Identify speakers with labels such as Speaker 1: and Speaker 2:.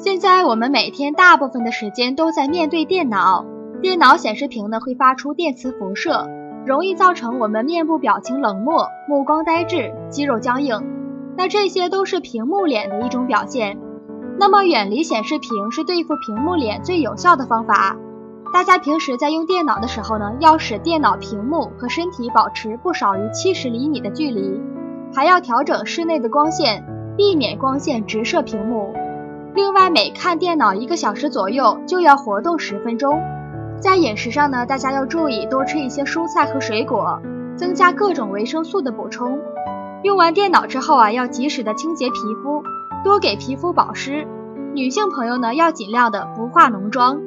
Speaker 1: 现在我们每天大部分的时间都在面对电脑，电脑显示屏呢会发出电磁辐射，容易造成我们面部表情冷漠、目光呆滞、肌肉僵硬。那这些都是屏幕脸的一种表现。那么远离显示屏是对付屏幕脸最有效的方法。大家平时在用电脑的时候呢，要使电脑屏幕和身体保持不少于七十厘米的距离，还要调整室内的光线，避免光线直射屏幕。每看电脑一个小时左右，就要活动十分钟。在饮食上呢，大家要注意多吃一些蔬菜和水果，增加各种维生素的补充。用完电脑之后啊，要及时的清洁皮肤，多给皮肤保湿。女性朋友呢，要尽量的不化浓妆。